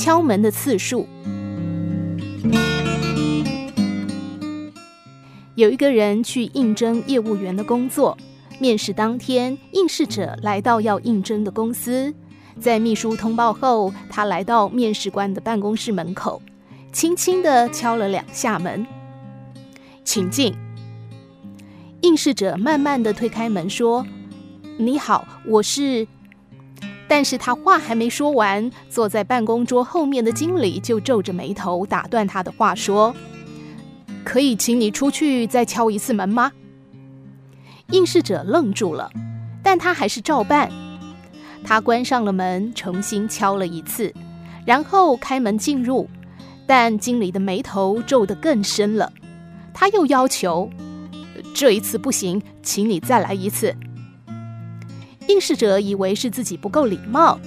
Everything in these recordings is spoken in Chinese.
敲门的次数。有一个人去应征业务员的工作，面试当天，应试者来到要应征的公司，在秘书通报后，他来到面试官的办公室门口，轻轻的敲了两下门，请进。应试者慢慢的推开门说：“你好，我是……”但是他话还没说完，坐在办公桌后面的经理就皱着眉头打断他的话说：“可以请你出去再敲一次门吗？”应试者愣住了，但他还是照办。他关上了门，重新敲了一次，然后开门进入。但经理的眉头皱得更深了，他又要求：“这一次不行，请你再来一次。”应试者以为是自己不够礼貌，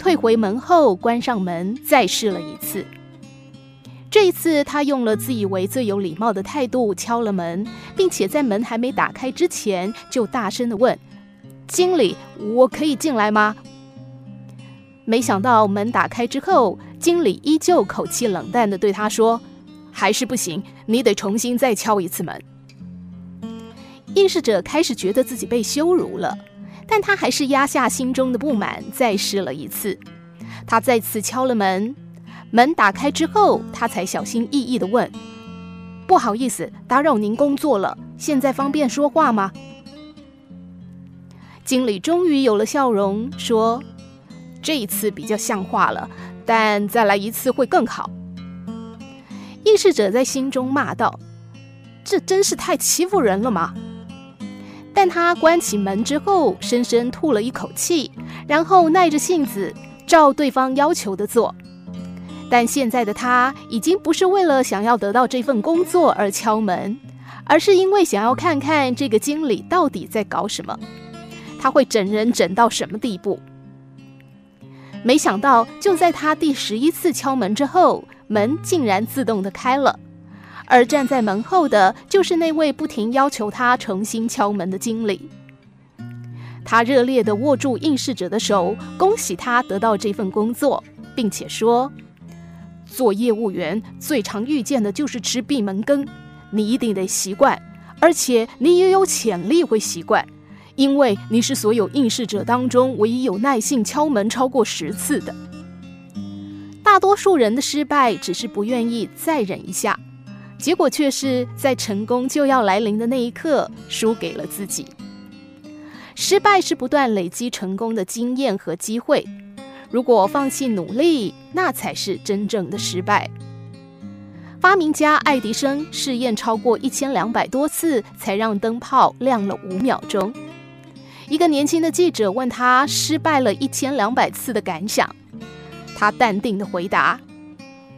退回门后关上门，再试了一次。这一次，他用了自以为最有礼貌的态度敲了门，并且在门还没打开之前就大声的问：“经理，我可以进来吗？”没想到门打开之后，经理依旧口气冷淡的对他说：“还是不行，你得重新再敲一次门。”应试者开始觉得自己被羞辱了。但他还是压下心中的不满，再试了一次。他再次敲了门，门打开之后，他才小心翼翼地问：“不好意思，打扰您工作了，现在方便说话吗？”经理终于有了笑容，说：“这一次比较像话了，但再来一次会更好。”应试者在心中骂道：“这真是太欺负人了吗？”但他关起门之后，深深吐了一口气，然后耐着性子照对方要求的做。但现在的他已经不是为了想要得到这份工作而敲门，而是因为想要看看这个经理到底在搞什么，他会整人整到什么地步。没想到，就在他第十一次敲门之后，门竟然自动的开了。而站在门后的，就是那位不停要求他重新敲门的经理。他热烈地握住应试者的手，恭喜他得到这份工作，并且说：“做业务员最常遇见的就是吃闭门羹，你一定得习惯，而且你也有潜力会习惯，因为你是所有应试者当中唯一有耐性敲门超过十次的。大多数人的失败只是不愿意再忍一下。”结果却是在成功就要来临的那一刻，输给了自己。失败是不断累积成功的经验和机会。如果放弃努力，那才是真正的失败。发明家爱迪生试验超过一千两百多次，才让灯泡亮了五秒钟。一个年轻的记者问他失败了一千两百次的感想，他淡定地回答：“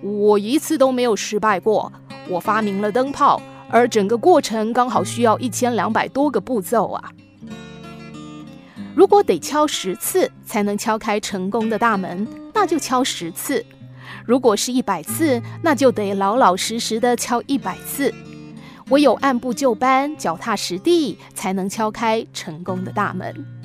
我一次都没有失败过。”我发明了灯泡，而整个过程刚好需要一千两百多个步骤啊！如果得敲十次才能敲开成功的大门，那就敲十次；如果是一百次，那就得老老实实的敲一百次。唯有按部就班、脚踏实地，才能敲开成功的大门。